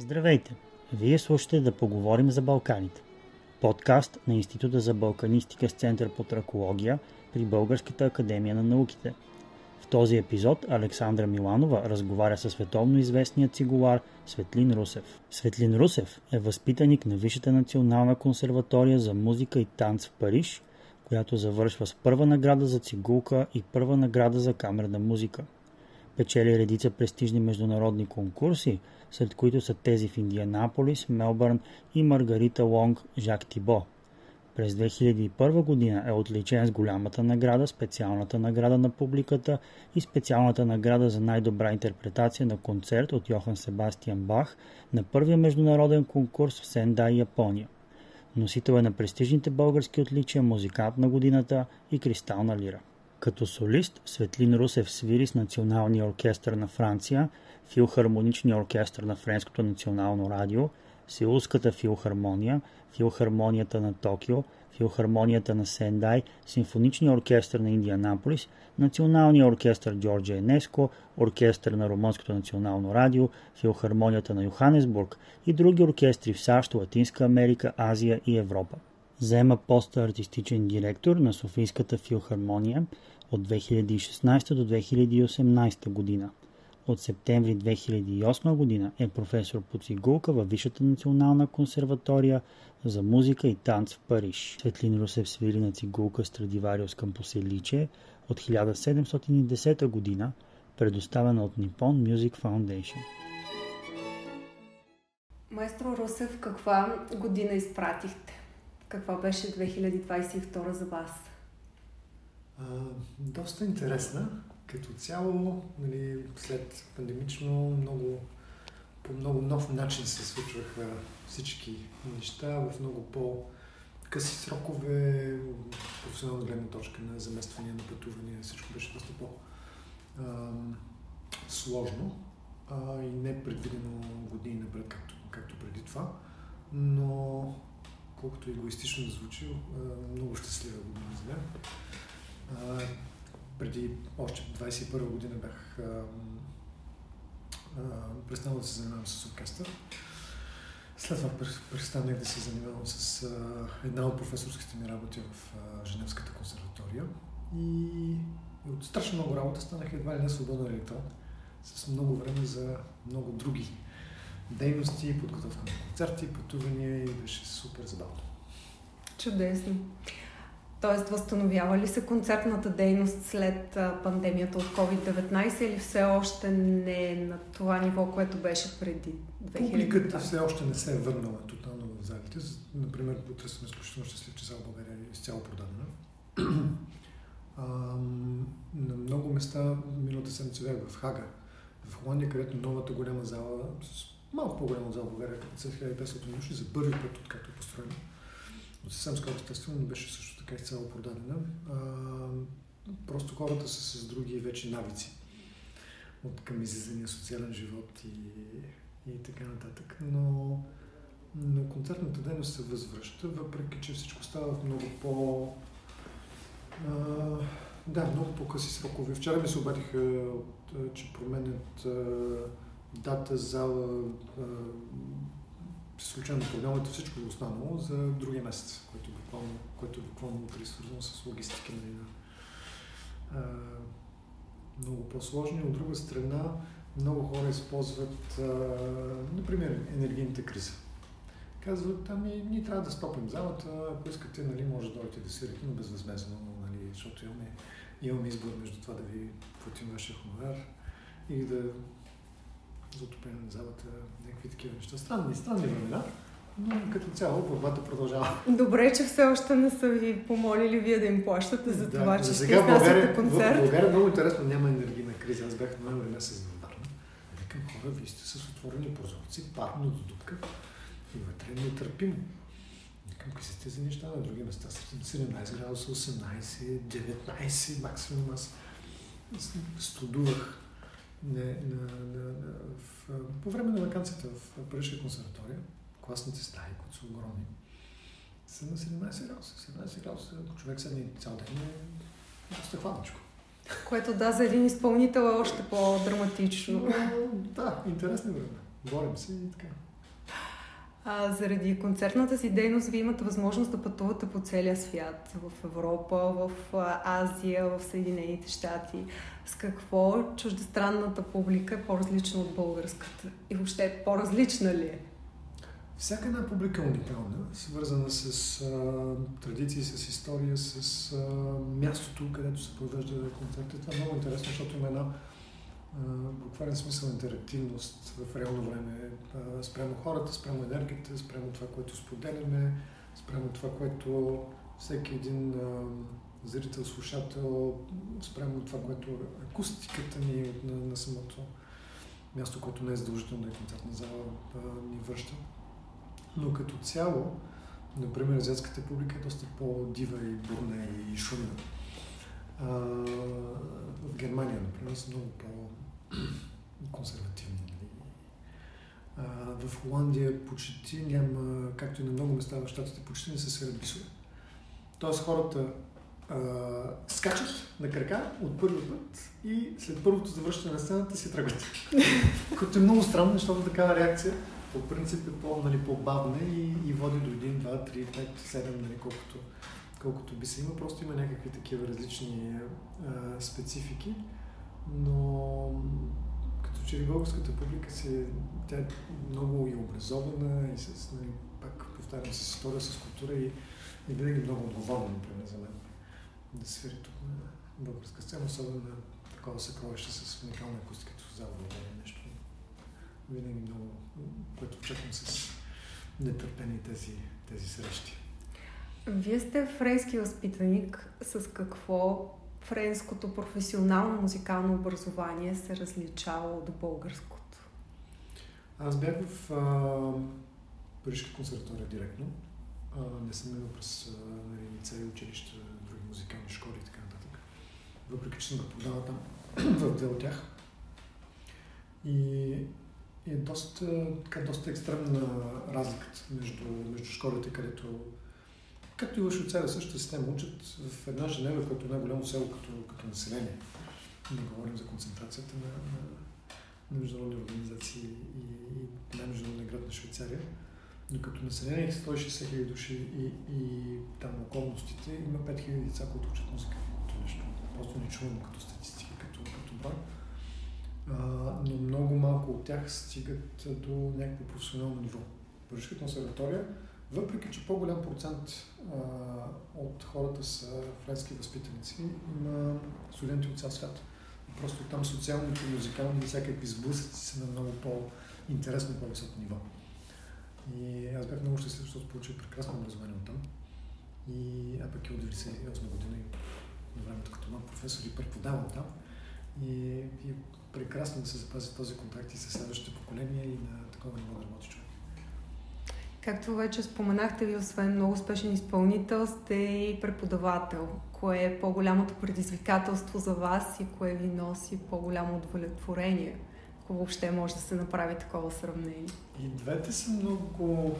Здравейте! Вие слушате да поговорим за Балканите. Подкаст на Института за балканистика с Център по тракология при Българската академия на науките. В този епизод Александра Миланова разговаря със световно известния цигулар Светлин Русев. Светлин Русев е възпитаник на Висшата национална консерватория за музика и танц в Париж, която завършва с първа награда за цигулка и първа награда за камерна музика – Печели редица престижни международни конкурси, сред които са тези в Индианаполис, Мелбърн и Маргарита Лонг Жак Тибо. През 2001 година е отличен с голямата награда, специалната награда на публиката и специалната награда за най-добра интерпретация на концерт от Йохан Себастиан Бах на първия международен конкурс в Сендай, Япония. Носител е на престижните български отличия Музикант на годината и Кристална лира. Като солист Светлин Русев свири с Националния оркестър на Франция, Филхармоничния оркестър на Френското национално радио, Сеулската филхармония, Филхармонията на Токио, Филхармонията на Сендай, Симфоничния оркестър на Индианаполис, Националния оркестър Джорджа Енеско, Оркестър на Румънското национално радио, Филхармонията на Йоханесбург и други оркестри в САЩ, Латинска Америка, Азия и Европа. Заема поста артистичен директор на Софийската филхармония от 2016 до 2018 година. От септември 2008 година е професор по цигулка във Висшата национална консерватория за музика и танц в Париж. Светлин Русев свири на цигулка Страдивариус Кампоселиче от 1710 година, предоставена от Nippon Music Foundation. Майстро Русев, каква година изпратихте? Каква беше 2022 за вас? А, доста интересна. Като цяло, нали, след пандемично, много, по много нов начин се случваха всички неща в много по- къси срокове, професионална гледна точка на замествания, на пътувания, всичко беше доста по-сложно и не предвидено години напред, както, както преди това. Но колкото егоистично да звучи, много щастлива година за мен. Преди още 21 година бях престанал да се занимавам с оркестър. След това престанах да се занимавам с една от професорските ми работи в Женевската консерватория. И от страшно много работа станах едва ли не свободен електрон, с много време за много други дейности, подготовка на концерти, пътувания и беше супер забавно. Чудесно. Тоест, възстановява ли се концертната дейност след пандемията от COVID-19 или все още не е на това ниво, което беше преди 2000? Публиката все още не се е върнала тотално в залите. Например, утре съм изключително щастлив, че зала България е изцяло продадена. на много места миналата седмица бях в Хага, в Холандия, където новата голяма зала с малко по-голяма зала в България, като 1500 души, за първи път, откакто е построена. Но съвсем скоро, естествено, не беше също така изцяло продадена. А, просто хората са с други вече навици от към излизания социален живот и, и така нататък. Но, но концертната дейност се възвръща, въпреки че всичко става в много по... А, да, много по-къси срокове. Вчера ми се обадиха, че променят дата, зала, случайно програмата, всичко останало за другия месец, който буквално, който буквално е свързано с логистика нали, на а, много по-сложни. От друга страна, много хора използват, а, например, енергийната криза. Казват, ами ние трябва да стопим залата, ако искате, нали, може да дойдете да свирите, но безвъзмезно, нали, защото имаме, имаме избор между това да ви платим вашия хонорар и да за отопление на залата, някакви такива неща. Странни, странни времена, но като цяло борбата продължава. Добре, че все още не са ви помолили вие да им плащате за да, това, че ще изнасяте концерт. В България много интересно няма енергийна криза. Аз бях ноември месец в Варна. Викам хора, вие сте с отворени прозорци, парно до дупка и вътре нетърпимо. Викам, какви са тези неща на други места? 17 градуса, 18, 19 максимум аз студувах не, на, на, на, в, по време на вакансията в Парижка консерватория, класните стаи, които са огромни, са на 17 градуса. 17 градуса, ако човек седне цял ден, е доста хладничко. Което да, за един изпълнител е още по-драматично. да, интересни време. Борим се и така. А, заради концертната си дейност вие имате възможност да пътувате по целия свят, в Европа, в Азия, в Съединените щати. С какво чуждестранната публика е по-различна от българската? И въобще по-различна ли е? Всяка една публика е уникална, свързана с а, традиции, с история, с а, мястото, където се провежда концерта. Това е много интересно, защото има една буквален смисъл интерактивност в реално време спрямо хората, спрямо енергията, спрямо това, което споделяме, спрямо това, което всеки един зрител, слушател, спрямо това, което акустиката ни на, на самото място, което не е задължително да е концертна зала, ни връща. Но като цяло, например, азиатската публика е доста по-дива и бурна и шумна. В Германия, например, са много по-консервативни. Нали? А, в Холандия почти няма, както и на много места в щатите, почти не се свирят бисове. Тоест хората а, скачат на крака от първи път и след първото завръщане на сцената си тръгват. Което е много странно, защото такава реакция по принцип е по, нали, по-бавна и, и води до 1, 2, 3, 5, 7, нали, колкото, колкото би се има. Просто има някакви такива различни а, специфики. Но като че ли българската публика си, тя е много и образована и с, нали, пак повтарям, с история, с култура и, и винаги много отговорна, например, за мен да свири тук на българска сцена, особено на такова съкровище с уникална акустика, като зала нещо винаги много, което очаквам с нетърпение тези, тези срещи. Вие сте френски възпитаник. С какво френското професионално музикално образование се различава от българското? Аз бях в а, Парижка консерватория директно. А, не съм минал през нали, лицеи, училища, други музикални школи и така нататък. Въпреки, че съм преподавал там в две от тях. И е доста, така, доста екстремна разликата между, между школите, където Както и в Швейцария същата система учат в една Женева, която е най-голямо село като, като население. Не говорим за концентрацията на, на, на международни организации и, и най-международния град на Швейцария. Но като население 160 хиляди души и, и там околностите има 5 хиляди деца, които учат музика. Като нещо просто нечувано като статистика, като, като брой. но много малко от тях стигат до някакво професионално ниво. Парижската консерватория въпреки, че по-голям процент а, от хората са френски възпитаници, има студенти от цял свят. Просто там социалните, музикални и всякакви сблъсъци са на много по-интересно, по-високо ниво. И аз бях много щастлив, защото получих прекрасно образование от там. И, а пък и от 98 година на времето като млад професор и преподавам там. И, и прекрасно да се запази този контакт и с следващите поколения и на такова ниво да работи човек. Както вече споменахте ви, освен много успешен изпълнител, сте и преподавател. Кое е по-голямото предизвикателство за вас и кое ви носи по-голямо удовлетворение? Ако въобще може да се направи такова сравнение. И двете са много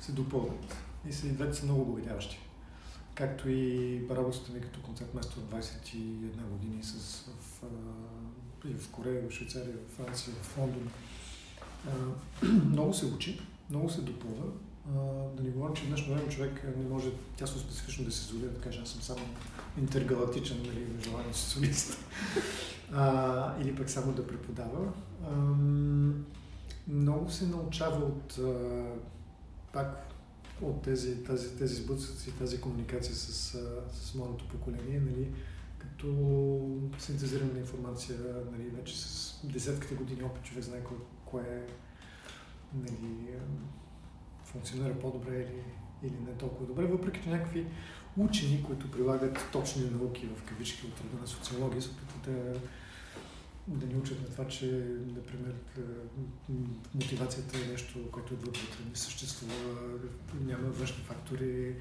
се допълват. И, са, и двете са много обогатяващи. Както и работата ми като концертмейстор 21 години с, в, в, в Корея, в Швейцария, в Франция, в Лондон. много се учи, много се допълва да ни говорим, че днешно време човек не може тясно специфично да се изолира, да каже, аз съм само интергалактичен, нали, международен социалист. или пък само да преподава. Много се научава от пак от тези, тази, тези сблъсъци, тази комуникация с, с моето поколение, нали, като синтезиране на информация, нали, вече с десетките години опит човек знае кое, кое нали, функционира по-добре или, или не толкова добре, въпреки че някакви учени, които прилагат точни науки в кавички от рода на социология, се опитват да, да ни учат на това, че, например, мотивацията е нещо, което отвътре не съществува, няма външни фактори,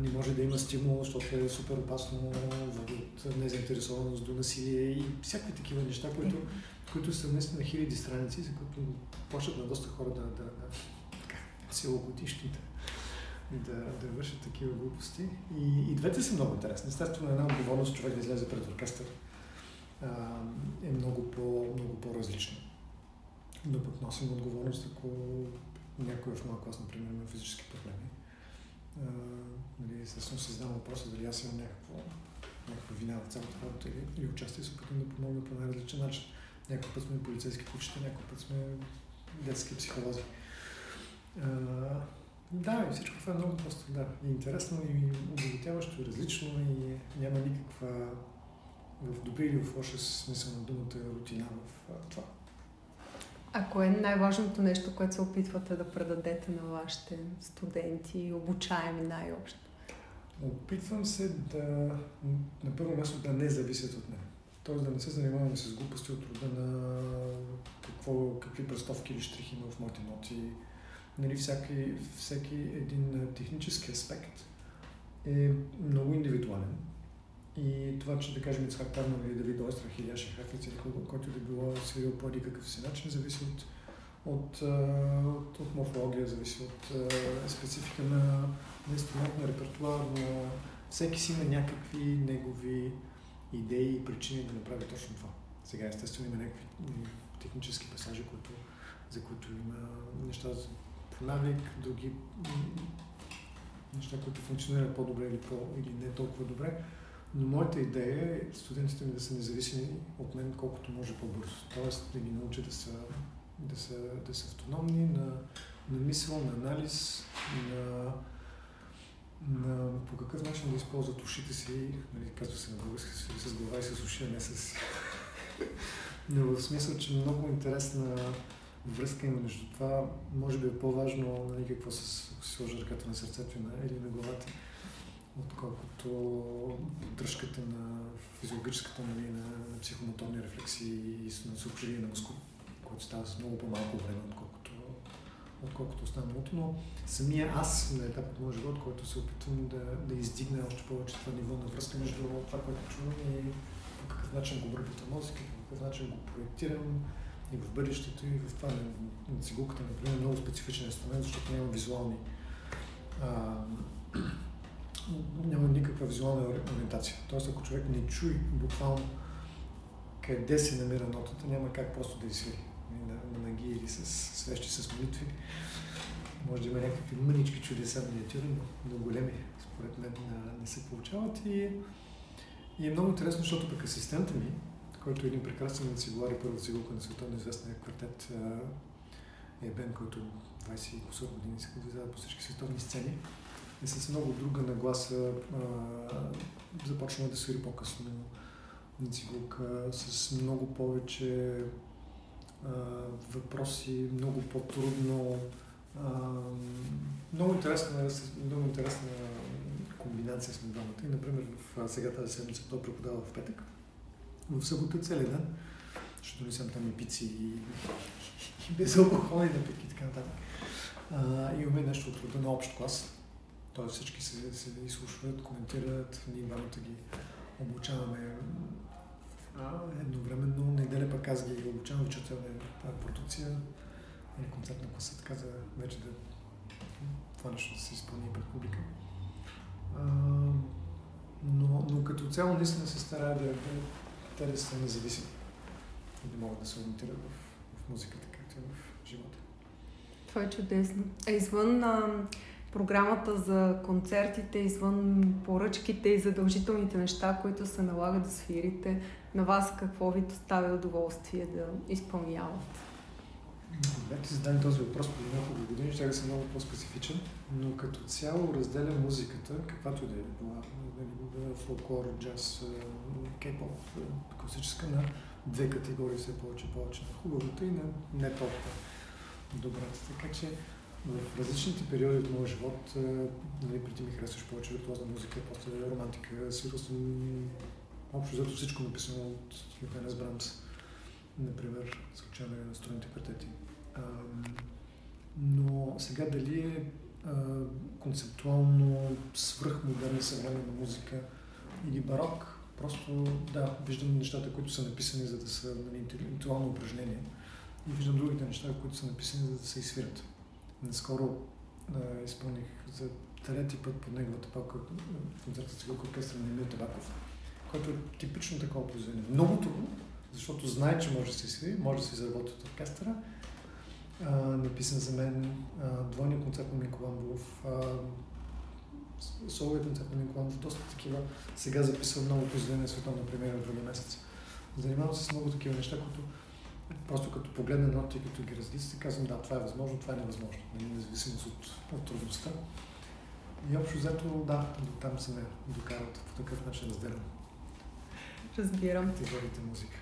не може да има стимул, защото е супер опасно, от незаинтересованост до насилие и всякакви такива неща, които, които са наистина хиляди страници, за които почват на доста хора да, да, да целогодишни да, да, вършат такива глупости. И, и двете са много интересни. Естествено, една отговорност човек да излезе пред оркестър а, е много, по, много по-различно. Но пък носим отговорност, ако някой в моя клас, например, има физически проблеми. А, нали, естествено си задавам въпроса дали аз имам някакво, някаква вина в цялата работа или, или участие се опитвам да помогна по най-различен начин. Някой път сме полицейски кучета, някой път сме детски психолози. Да, и всичко това е много просто, да. И интересно, и обогатяващо, и различно, и няма никаква в добри или в лоша смисъл на думата рутина в това. А кое е най-важното нещо, което се опитвате да предадете на вашите студенти, обучаеми най-общо? Опитвам се да, на първо място, да не зависят от мен. Тоест да не се занимаваме с глупости от рода на какво, какви пръстовки или штрихи има в моите ноти. Нали, всеки, всеки един технически аспект е много индивидуален. И това, че да кажем Ицхак Тарнов или Давид Острах или Яши Хафиц или който да било свирил по един какъв си начин, зависи от, от, от, от морфология, зависи от специфика на, на инструмент, на репертуар, на всеки си има някакви негови идеи и причини да направи точно това. Сега естествено има някакви технически пасажи, които, за които има неща навик, други неща, които функционират по-добре или, по, или не толкова добре. Но моята идея е студентите ми да са независими от мен колкото може по-бързо. Тоест да ги науча да са, да са, да са автономни на, на мисъл, на анализ, на, на по какъв начин да използват ушите си, нали, казва се на български, с глава и с уши, а не с... Но в смисъл, че много интересна връзка има между това. Може би е по-важно нали, какво се сложи ръката на сърцето или на главата отколкото поддръжката на физиологическата, нали, на, на психомоторни рефлексии и на сухожилие на мускул, което става с много по-малко време, отколкото, отколкото останалото, но самия аз на етап от моя живот, който се опитвам да, да издигна още повече това ниво на връзка между това, което чувам и по какъв начин го обработвам мозъка, по какъв начин го проектирам и в бъдещето, и в това на цигулката, например, много специфичен инструмент, защото няма визуални а, няма никаква визуална ориентация. Тоест, ако човек не чуе буквално къде се намира нотата, няма как просто да изсвири. На, на ноги или с свещи с молитви. Може да има някакви мънички чудеса миниатюри, но, но големи, според мен, не се получават. И, и е много интересно, защото пък асистента ми, който е един прекрасен цигулар и първа цигулка на световно известния квартет, е Бен, който 20 кусор години се излиза по всички световни сцени и с много друга нагласа започна да свири по-късно на цигулка, с много повече а, въпроси, много по-трудно. Много интересна, много интересна комбинация с двамата. И, например, в сега тази седмица той преподава в петък. В събота целият ден, защото не съм там и пици и, и безалкохолни напитки и така нататък. имаме нещо от рода на общ клас, т.е. всички се, се изслушват, коментират, ние двамата ги обучаваме едновременно. Неделя пък аз ги обучавам, учителя продукция или концерт на класа, така за вече да това нещо да се изпълни пред публика. А, но, но като цяло наистина се старая да, да, те да са независими и да могат да се ориентират в, в музиката, както и в живота. Това е чудесно. А извън а, програмата за концертите, извън поръчките и задължителните неща, които се налага да свирите, на вас какво ви доставя удоволствие да изпълнявате? Ти зададе този въпрос преди няколко години, ще да съм много по-специфичен, но като цяло разделя музиката, каквато да е била, да фолклор, джаз, кей-поп, класическа, на две категории все повече повече на хубавата и на не толкова добрата. Така че в различните периоди от моя живот, нали, преди ми харесваш повече виртуозна музика, после романтика, свирил съм общо зато всичко написано от Йоханес Брамс, например, случайно на строените квартети. но сега дали е концептуално свръхмодерна съвременна музика или барок, просто да, виждам нещата, които са написани, за да са нали, интелектуално упражнение и виждам другите неща, които са написани, за да се изсвирят. Наскоро а, изпълних за трети път под неговата палка концерта с оркестър на Емил Табаков, който е типично такова произведение. Много трудно, защото знае, че може да се свири, може да се заработи от оркестъра, а, написан за мен, а, двойния концерт на Минко Ламбов, соловия концерт на Минко Ламбов, доста такива. Сега записвам много произведения световна премиера в други месец. Занимавам се с много такива неща, които просто като погледна ноти и като ги различите, казвам да, това е възможно, това е невъзможно, нали, независимост от, от трудността. И общо взето, да, до там се ме докарат по такъв начин разделям. Разбирам. Категориите музика.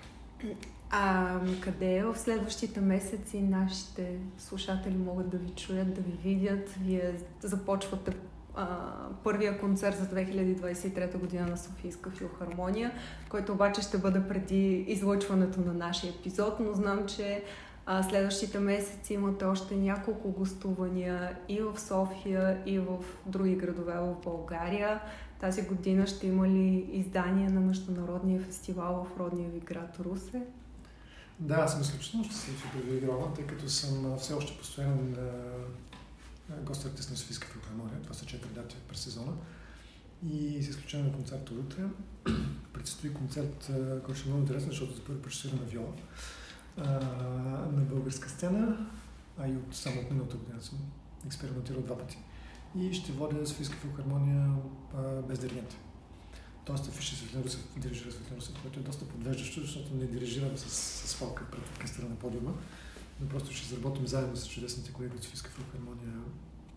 А къде в следващите месеци нашите слушатели могат да ви чуят, да ви видят? Вие започвате а, първия концерт за 2023 година на Софийска филхармония, който обаче ще бъде преди излъчването на нашия епизод, но знам, че а, следващите месеци имате още няколко гостувания и в София, и в други градове в България. Тази година ще има ли издание на Международния фестивал в родния ви град Русе? Да, аз съм изключително щастлив и привилегирован, тъй като съм все още постоянен гост артист на Софийска филхармония. Това са четири дати през сезона. И с изключение на концерта утре, предстои концерт, който ще е много интересен, защото за първи път ще на виола на българска сцена, а и от само от миналата година съм експериментирал два пъти. И ще водя Софийска филхармония без диригент. Тоест афиша Светлин дирижира Светлин Русев, което е доста подвеждащо, защото не дирижирам с, с фалка пред оркестъра на подиума, но просто ще заработим заедно с чудесните колеги от Софийска филхармония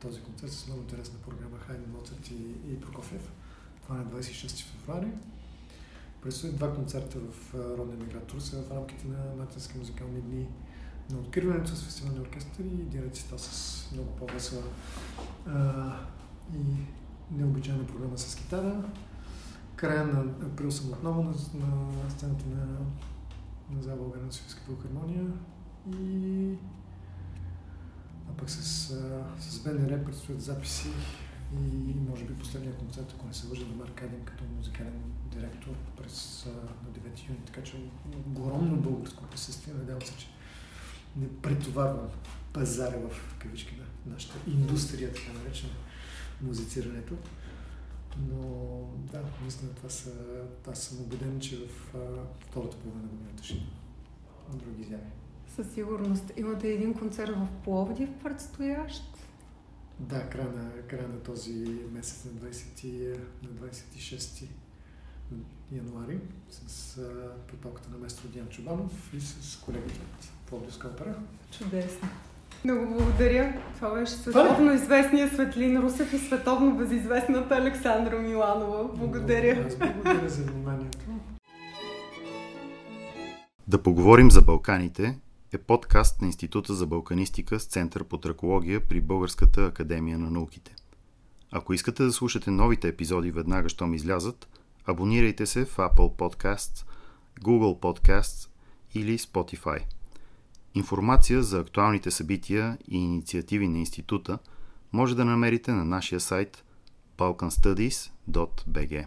този концерт с много интересна програма Хайден Моцарт и, и Прокофьев. Това е на 26 февруари. Предстоят два концерта в родния ми град Русе в рамките на Мартински музикални дни на откриването с фестивалния оркестър и дирекцията с много по-весела и необичайна програма с китара. Края на април съм отново на, на сцената на, на зала България на Софийска филхармония и а пък с, с БНР предстоят записи и може би последния концерт, ако не се лъжа, на Марк Адин като музикален директор през на 9 юни. Така че огромно българско присъствие. Надявам се, че не претоварвам пазара в кавички на нашата индустрия, така наречена музицирането. Но да, наистина това са, аз съм убеден, че в втората половина на годината ще има други изяви. Със сигурност. Имате един концерт в Пловдив предстоящ. Да, края на, края на този месец на, 20, на 26 януари с подпалката на местро Диан Чубанов и с колегите от Пловдивска опера. Чудесно. Много благодаря. Това беше световно известния Светлин Русев и световно безизвестната Александра Миланова. Благодаря. Аз благодаря за вниманието. Да поговорим за Балканите е подкаст на Института за балканистика с Център по тракология при Българската академия на науките. Ако искате да слушате новите епизоди веднага, щом излязат, абонирайте се в Apple Podcasts, Google Podcasts или Spotify. Информация за актуалните събития и инициативи на института може да намерите на нашия сайт balkanstudies.bg.